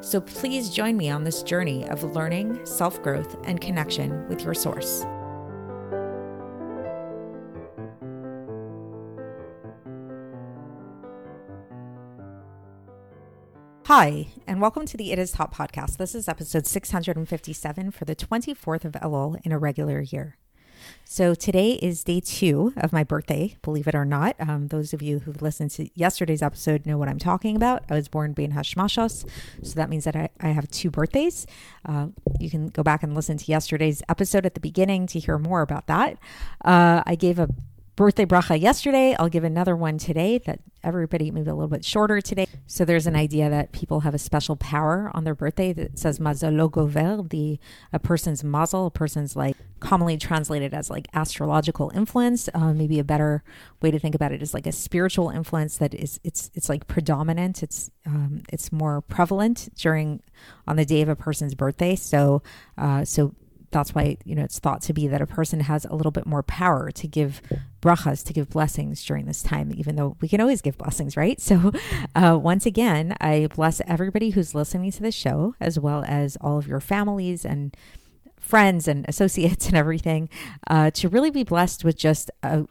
So please join me on this journey of learning, self growth, and connection with your source. Hi, and welcome to the It Is Taught podcast. This is episode 657 for the 24th of Elul in a regular year. So today is day two of my birthday, believe it or not. Um, those of you who listened to yesterday's episode know what I'm talking about. I was born bein Hashmashos, so that means that I, I have two birthdays. Uh, you can go back and listen to yesterday's episode at the beginning to hear more about that. Uh, I gave a birthday bracha yesterday. I'll give another one today that everybody maybe a little bit shorter today. So there's an idea that people have a special power on their birthday that says mazalo gover, the a person's mazel, a person's like commonly translated as like astrological influence. Uh, maybe a better way to think about it is like a spiritual influence that is it's it's like predominant. It's um, it's more prevalent during on the day of a person's birthday. So uh, so that's why you know it's thought to be that a person has a little bit more power to give brachas to give blessings during this time even though we can always give blessings right? So uh, once again i bless everybody who's listening to this show as well as all of your families and friends and associates and everything uh, to really be blessed with just a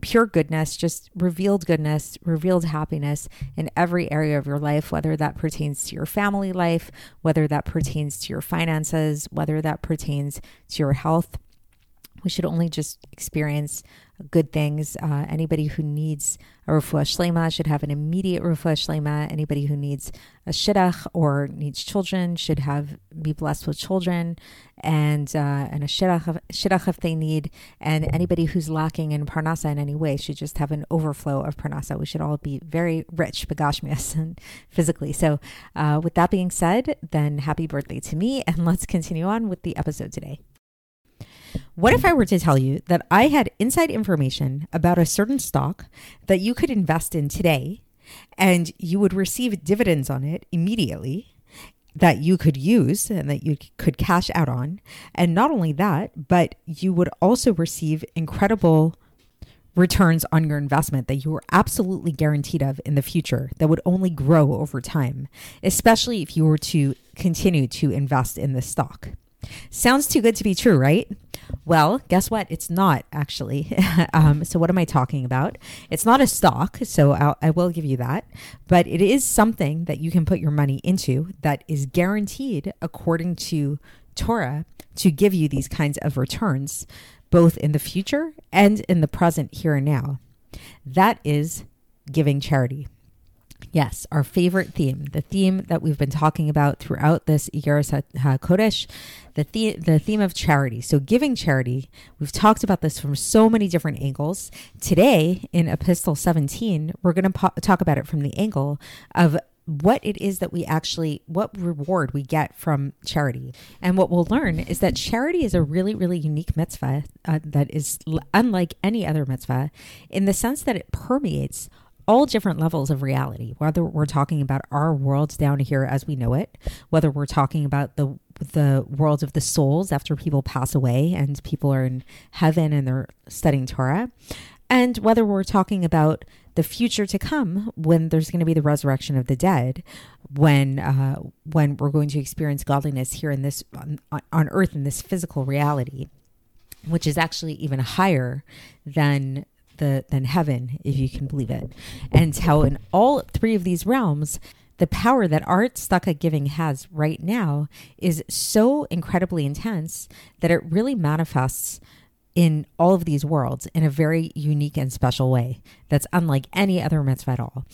pure goodness, just revealed goodness, revealed happiness in every area of your life, whether that pertains to your family life, whether that pertains to your finances, whether that pertains to your health. We should only just experience good things. Uh, anybody who needs a refuah shlema should have an immediate refuah shlema. Anybody who needs a shidduch or needs children should have be blessed with children and uh, and a shidduch, shidduch if they need. And anybody who's lacking in parnasa in any way should just have an overflow of parnasa. We should all be very rich, begashmias and physically. So, uh, with that being said, then happy birthday to me, and let's continue on with the episode today. What if I were to tell you that I had inside information about a certain stock that you could invest in today and you would receive dividends on it immediately that you could use and that you could cash out on? And not only that, but you would also receive incredible returns on your investment that you were absolutely guaranteed of in the future that would only grow over time, especially if you were to continue to invest in this stock. Sounds too good to be true, right? Well, guess what? It's not actually. um, so, what am I talking about? It's not a stock, so I'll, I will give you that, but it is something that you can put your money into that is guaranteed according to Torah to give you these kinds of returns, both in the future and in the present, here and now. That is giving charity. Yes, our favorite theme, the theme that we've been talking about throughout this Iggeres HaKodesh, the, the, the theme of charity. So, giving charity, we've talked about this from so many different angles. Today, in Epistle 17, we're going to po- talk about it from the angle of what it is that we actually what reward we get from charity and what we'll learn is that charity is a really really unique mitzvah uh, that is unlike any other mitzvah in the sense that it permeates all different levels of reality, whether we're talking about our world down here as we know it, whether we're talking about the the world of the souls after people pass away and people are in heaven and they're studying Torah, and whether we're talking about the future to come when there's going to be the resurrection of the dead, when uh, when we're going to experience godliness here in this on, on earth in this physical reality, which is actually even higher than the than heaven, if you can believe it, and how in all three of these realms, the power that art tzedakah giving has right now is so incredibly intense that it really manifests in all of these worlds in a very unique and special way that's unlike any other mitzvah at all.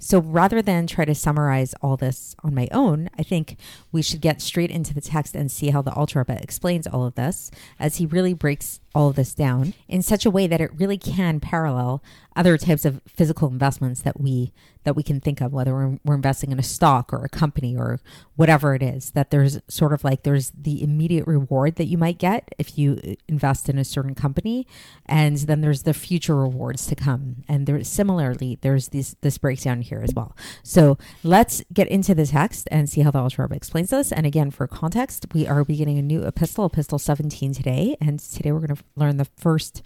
So rather than try to summarize all this on my own, I think we should get straight into the text and see how the Alter Rebbe explains all of this as he really breaks all of this down in such a way that it really can parallel other types of physical investments that we that we can think of whether we're, we're, investing in a stock or a company or whatever it is that there's sort of like there's the immediate reward that you might get if you uh, invest in a certain company. And then there's the future rewards to come. And there similarly there's this this breakdown here as well. So let's get into the text and see how the Rebbe explains this. And again for context we are beginning a new epistle epistle 17 today. And today we're going to learn the first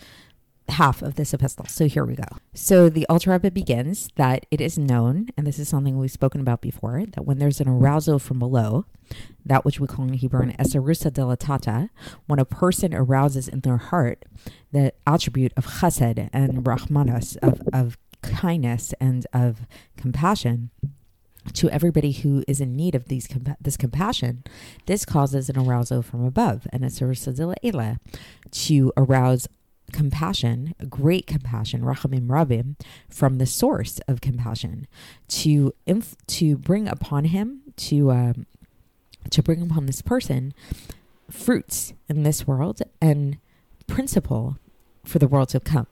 half of this epistle. So here we go. So the Alter Rebbe begins that it is known, and this is something we've spoken about before, that when there's an arousal from below, that which we call in Hebrew an esarusa delatata, when a person arouses in their heart the attribute of chesed and rahmanas, of, of kindness and of compassion, to everybody who is in need of these this compassion, this causes an arousal from above, and it's a to arouse compassion, great compassion, rachamim rabim, from the source of compassion, to inf- to bring upon him, to um, to bring upon this person fruits in this world and principle for the world to come.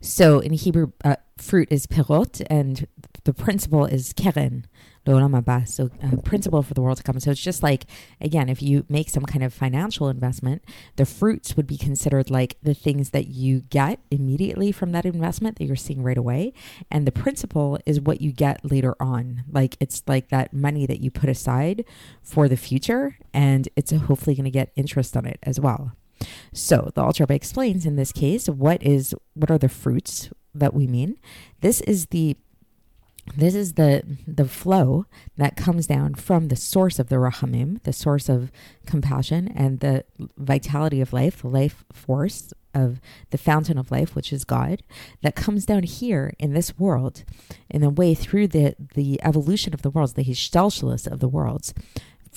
So in Hebrew, uh, fruit is perot, and the principle is keren. So, uh, principle for the world to come. So, it's just like, again, if you make some kind of financial investment, the fruits would be considered like the things that you get immediately from that investment that you're seeing right away. And the principle is what you get later on. Like, it's like that money that you put aside for the future, and it's hopefully going to get interest on it as well. So the Alter Rebbe explains in this case what is what are the fruits that we mean. This is the this is the the flow that comes down from the source of the rachamim, the source of compassion and the vitality of life, the life force of the fountain of life, which is God, that comes down here in this world, in the way through the the evolution of the worlds, the hishtalshalis of the worlds,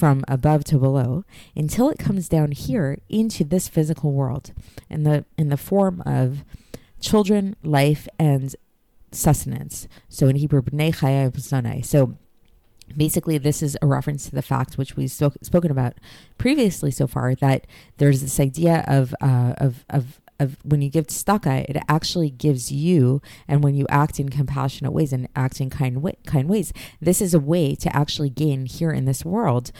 from above to below, until it comes down here into this physical world, in the in the form of children, life, and sustenance. So in Hebrew, b'nei So basically, this is a reference to the fact which we've spoken about previously so far that there's this idea of uh, of of of when you give tzedakah, it actually gives you, and when you act in compassionate ways and act in kind kind ways, this is a way to actually gain here in this world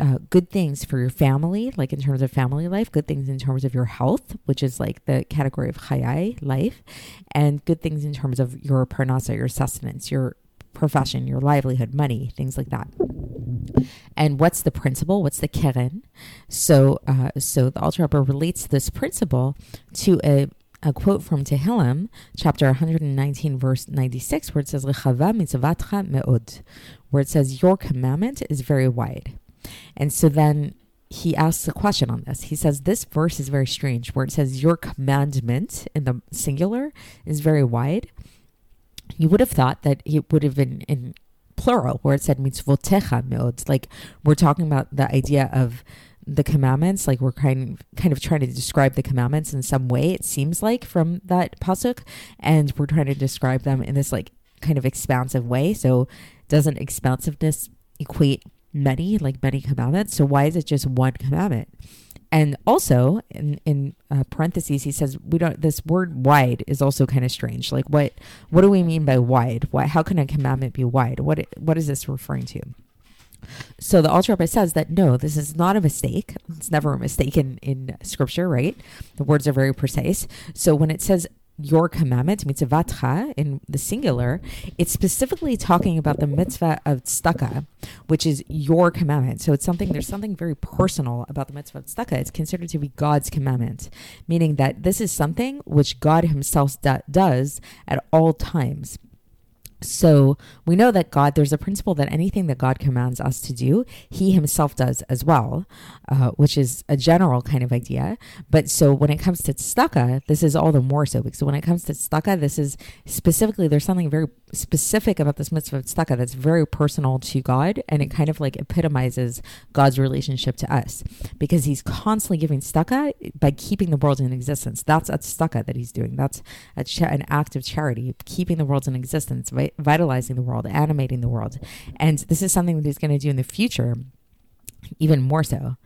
uh, good things for your family, like in terms of family life, good things in terms of your health, which is like the category of chayai, life, and good things in terms of your parnasa, your sustenance, your profession, your livelihood, money, things like that. And what's the principle? What's the keren? So, uh, so the Alter Rebbe relates this principle to a a quote from Tehillim, chapter 119, verse 96, where it says, me'od, where it says, Your commandment is very wide. And so then he asks a question on this. He says, This verse is very strange, where it says, Your commandment in the singular is very wide. You would have thought that it would have been in plural, where it said mitzvotecha meod. Like we're talking about the idea of the commandments, like we're kind of, kind of trying to describe the commandments in some way, it seems like from that pasuk, and we're trying to describe them in this like kind of expansive way. So doesn't expansiveness equate many, like many commandments. So why is it just one commandment? And also in, in uh, parentheses, he says we don't. This word "wide" is also kind of strange. Like what? What do we mean by wide? Why? How can a commandment be wide? What? What is this referring to? So the Alter Rebbe says that no, this is not a mistake. It's never a mistake in, in scripture, right? The words are very precise. So when it says your commandment, mitzvah in the singular, it's specifically talking about the mitzvah of tzedakah, which is your commandment. So it's something, there's something very personal about the mitzvah of tzedakah. It's considered to be God's commandment, meaning that this is something which God himself do- does at all times. So we know that God, there's a principle that anything that God commands us to do, He Himself does as well, uh, which is a general kind of idea. But so when it comes to tzedakah, this is all the more so because when it comes to tzedakah, this is specifically, there's something very specific about this mitzvah of tzedakah that's very personal to God and it kind of like epitomizes God's relationship to us because He's constantly giving tzedakah by keeping the world in existence. That's a tzedakah that He's doing. That's cha- an act of charity, keeping the world in existence vitalizing the world, animating the world. And this is something that he's going to do in the future, even more so.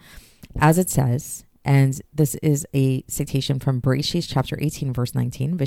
As it says, and this is a citation from Bereshit chapter 18, verse 19. And they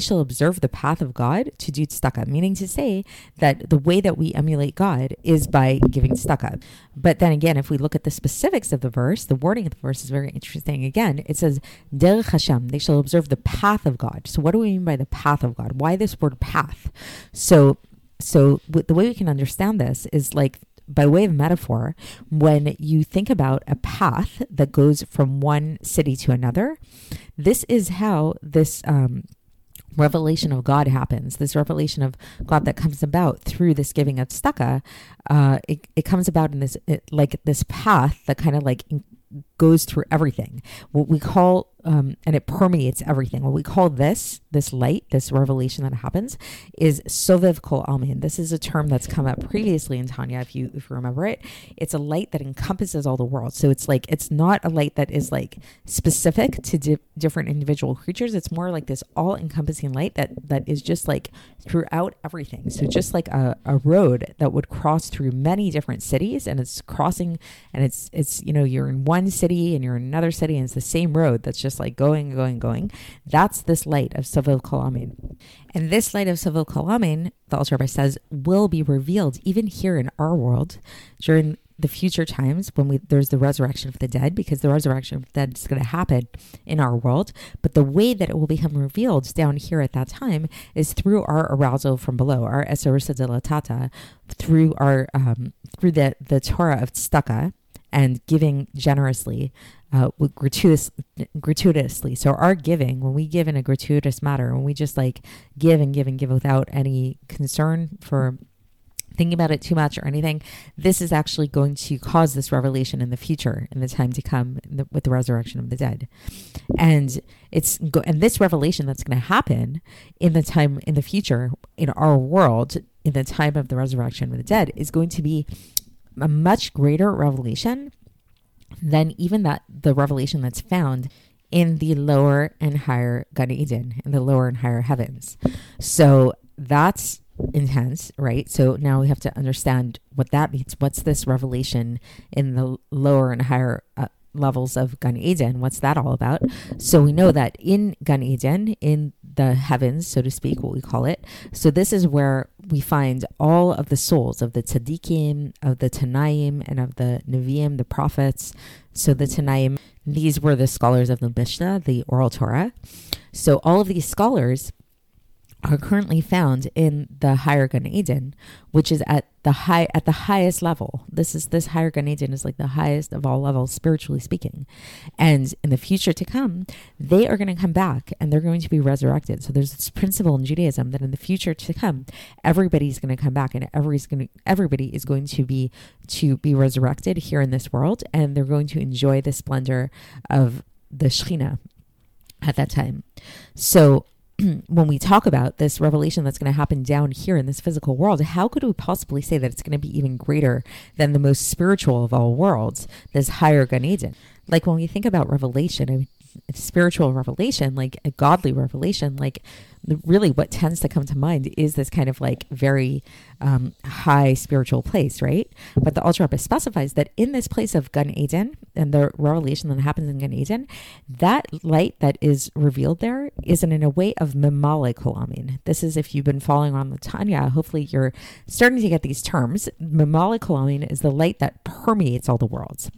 shall observe the path of God to do tzedakah, meaning to say that the way that we emulate God is by giving tzedakah. But then again, if we look at the specifics of the verse, the wording of the verse is very interesting. Again, it says, Derech Hashem, they shall observe the path of God. So what do we mean by the path of God? Why this word path? So so the way we can understand this is like by way of metaphor, when you think about a path that goes from one city to another, this is how this um, revelation of God happens. This revelation of God that comes about through this giving of tzedakah, uh, it, it comes about in this it, like this path that kind of like goes through everything. What we call um, and it permeates everything. What we call this, this light, this revelation that happens, is sovev kol almin. This is a term that's come up previously in Tanya, if you if you remember it. It's a light that encompasses all the world. So it's like it's not a light that is like specific to di- different individual creatures. It's more like this all-encompassing light that that is just like throughout everything. So just like a, a road that would cross through many different cities, and it's crossing, and it's it's you know you're in one city and you're in another city, and it's the same road that's just like going, going, going. That's this light of Sovev Kol Almin. And this light of Sovev Kol Almin, the Alter Rebbe says, will be revealed even here in our world during the future times when we there's the resurrection of the dead because the resurrection of the dead is going to happen in our world but the way that it will become revealed down here at that time is through our arousal from below our esarusa dilatata through our um, through the the torah of tzedakah and giving generously uh, gratuitous, gratuitously. So our giving, when we give in a gratuitous matter, when we just like give and give and give without any concern for thinking about it too much or anything, this is actually going to cause this revelation in the future, in the time to come, the, with the resurrection of the dead. And it's go- and this revelation that's going to happen in the time in the future in our world, in the time of the resurrection of the dead, is going to be a much greater revelation than even that the revelation that's found in the lower and higher Gan Eden, in the lower and higher heavens. So that's intense, right? So now we have to understand what that means. What's this revelation in the lower and higher uh, levels of Gan Eden. What's that all about? So we know that in Gan Eden, in the heavens, so to speak, what we call it. So this is where we find all of the souls of the tzaddikim, of the Tanaim, and of the Nevi'im, the prophets. So the Tanaim, these were the scholars of the Mishnah, the oral Torah. So all of these scholars are currently found in the higher Gan Eden, which is at the high at the highest level. This is this higher Gan Eden is like the highest of all levels, spiritually speaking. And in the future to come, they are going to come back and they're going to be resurrected. So there's this principle in Judaism that in the future to come, everybody's going to come back and everybody's going everybody is going to be to be resurrected here in this world, and they're going to enjoy the splendor of the Shekhinah at that time. So when we talk about this revelation that's going to happen down here in this physical world, how could we possibly say that it's going to be even greater than the most spiritual of all worlds, this higher Gan Eden? Like when we think about revelation, I mean, spiritual revelation, like a godly revelation, like really what tends to come to mind is this kind of like very um, high spiritual place, right? But the Alter Rebbe specifies that in this place of Gan Eden and the revelation that happens in Gan Eden, that light that is revealed there is in, in a way of Memale Kolamin. This is if you've been following on the Tanya, hopefully you're starting to get these terms. Memale Kolamin is the light that permeates all the worlds.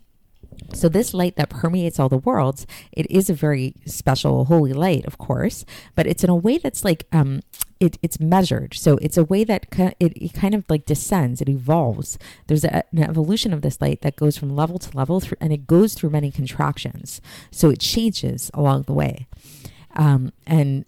So this light that permeates all the worlds, it is a very special holy light, of course, but it's in a way that's like um, it, it's measured. So it's a way that it, it kind of like descends, it evolves. There's a, an evolution of this light that goes from level to level, through, and it goes through many contractions. So it changes along the way, um, and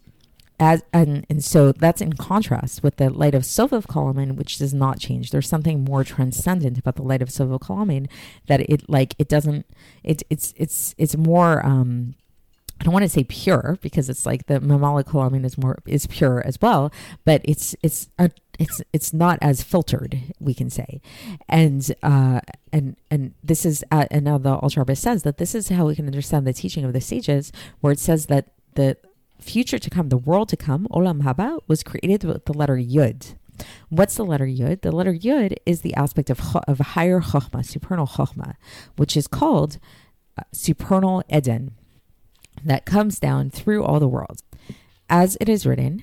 as and, and so that's in contrast with the light of Kalamin, which does not change. There's something more transcendent about the light of Kalamin that it like it doesn't it it's it's it's more um I don't want to say pure because it's like the mamala mean, is more is pure as well, but it's it's a, it's it's not as filtered we can say, and uh, and and this is uh, and now the Alter says that this is how we can understand the teaching of the sages, where it says that the future to come, the world to come, Olam Haba, was created with the letter Yud. What's the letter Yud? The letter Yud is the aspect of, of higher Chokhmah, supernal Chokhmah, which is called uh, supernal Eden, that comes down through all the worlds. As it is written,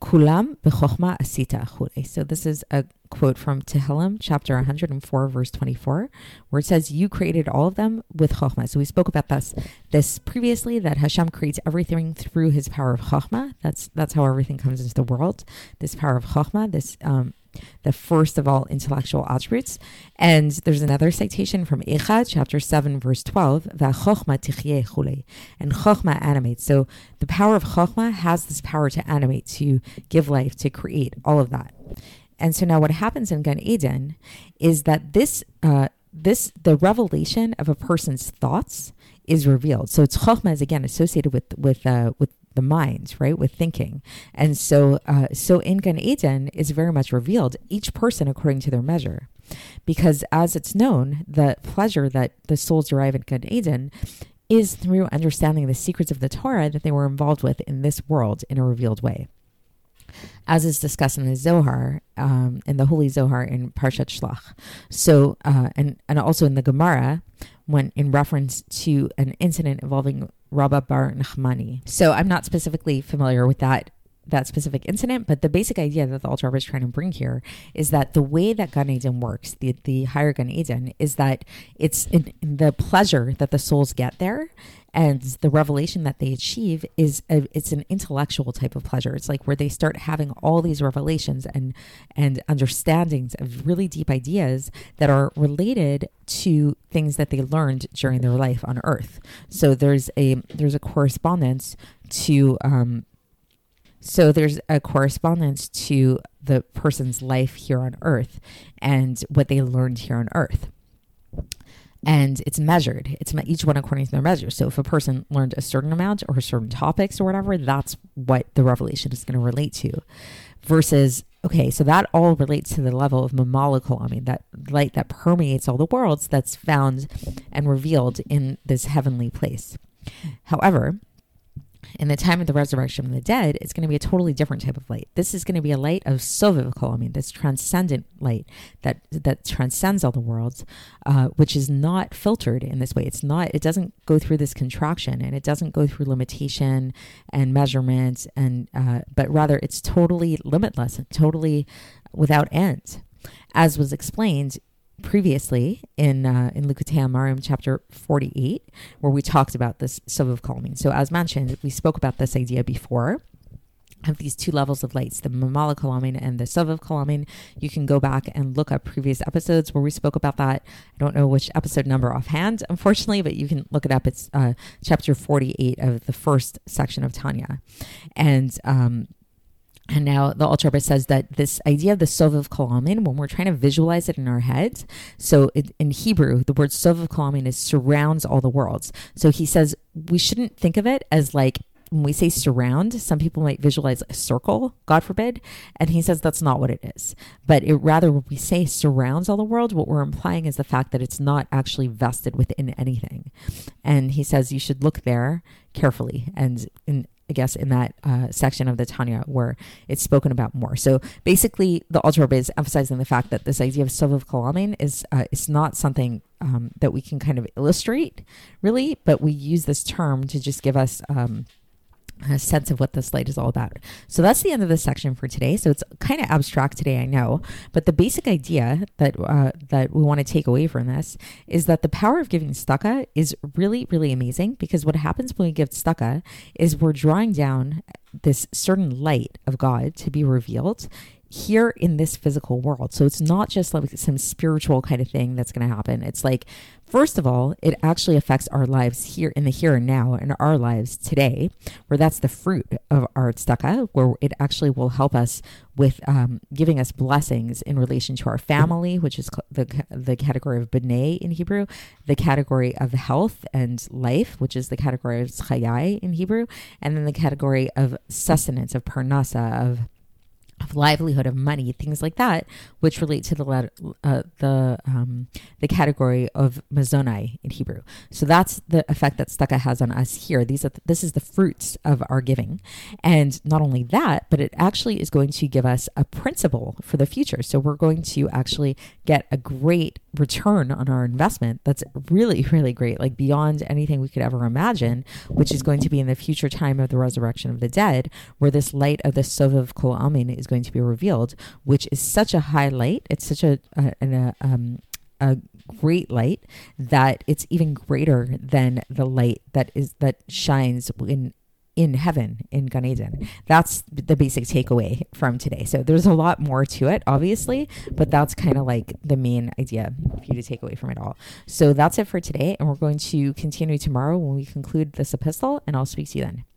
Kulam asita. So this is a quote from Tehillim, chapter 104, verse 24, where it says, "You created all of them with chokhmah." So we spoke about this this previously that Hashem creates everything through His power of chokhmah. That's that's how everything comes into the world. This power of chokhmah, this um, the first of all intellectual attributes. And there's another citation from Echad, chapter 7, verse 12, and Chokhmah animates. So the power of Chokhmah has this power to animate, to give life, to create, all of that. And so now what happens in Gan Eden is that this, uh, this, the revelation of a person's thoughts is revealed. So it's chokhmah is again associated with with uh, with the mind, right, with thinking. And so, uh, so in Gan Eden is very much revealed, each person according to their measure. Because as it's known, the pleasure that the souls derive in Gan Eden is through understanding the secrets of the Torah that they were involved with in this world in a revealed way. As is discussed in the Zohar, um, in the Holy Zohar in Parshat Shlach. So, uh, and, and also in the Gemara, when in reference to an incident involving Rabba Bar Nachmani. So I'm not specifically familiar with that that specific incident, but the basic idea that the Alter is trying to bring here is that the way that Gan Eden works, the, the higher Gan Eden, is that it's in, in the pleasure that the souls get there and the revelation that they achieve is a, it's an intellectual type of pleasure. It's like where they start having all these revelations and and understandings of really deep ideas that are related to things that they learned during their life on earth. So there's a there's a correspondence to um so there's a correspondence to the person's life here on earth and what they learned here on earth and it's measured. It's each one according to their measure. So if a person learned a certain amount or certain topics or whatever, that's what the revelation is going to relate to. Versus, okay, so that all relates to the level of molecule. I mean, that light that permeates all the worlds that's found and revealed in this heavenly place. However, in the time of the resurrection of the dead, it's going to be a totally different type of light. This is going to be a light of sovivical, I mean, this transcendent light that that transcends all the worlds, uh, which is not filtered in this way. It's not. It doesn't go through this contraction, and it doesn't go through limitation and measurement, and uh, but rather it's totally limitless, and totally without end, as was explained previously in uh, in Likutei Amarim chapter 48, where we talked about this sub of Kalamin. So as mentioned, we spoke about this idea before of these two levels of lights, the Mamala Kalamin and the Sovav Kalamin. You can go back and look up previous episodes where we spoke about that. I don't know which episode number offhand, unfortunately, but you can look it up. It's uh, chapter 48 of the first section of Tanya. And um, and now the ultra Alter says that this idea of the Sov of Kalamin, when we're trying to visualize it in our heads, so it, in Hebrew, the word Sov of Kalamin is surrounds all the worlds. So he says we shouldn't think of it as like when we say surround, some people might visualize a circle, God forbid. And he says that's not what it is. But it rather, when we say surrounds all the world, what we're implying is the fact that it's not actually vested within anything. And he says you should look there carefully. And in, I guess, in that uh, section of the Tanya where it's spoken about more. So basically, the Alter is emphasizing the fact that this idea of Sovav Kalamin is uh, is not something um, that we can kind of illustrate, really, but we use this term to just give us. Um, a sense of what this light is all about. So that's the end of the section for today. So it's kind of abstract today, I know, but the basic idea that uh, that we want to take away from this is that the power of giving tzedakah is really, really amazing because what happens when we give tzedakah is we're drawing down this certain light of God to be revealed here in this physical world. So it's not just like some spiritual kind of thing that's going to happen. It's like, first of all, it actually affects our lives here in the here and now in our lives today, where that's the fruit of our tzedakah, where it actually will help us with um, giving us blessings in relation to our family, which is the, the category of b'nai in Hebrew, the category of health and life, which is the category of chayai in Hebrew, and then the category of sustenance, of parnasa, of of livelihood, of money, things like that, which relate to the uh, the um, the category of mazonai in Hebrew. So that's the effect that tzedakah has on us here. These are the, this is the fruits of our giving, and not only that, but it actually is going to give us a principle for the future. So we're going to actually get a great return on our investment. That's really really great, like beyond anything we could ever imagine, which is going to be in the future time of the resurrection of the dead, where this light of the sovav kol amin is going to be revealed, which is such a highlight. It's such a, a, a, um, a great light that it's even greater than the light that is that shines in in heaven in Gan Eden. That's the basic takeaway from today. So there's a lot more to it, obviously, but that's kind of like the main idea for you to take away from it all. So that's it for today, and we're going to continue tomorrow when we conclude this epistle, and I'll speak to you then.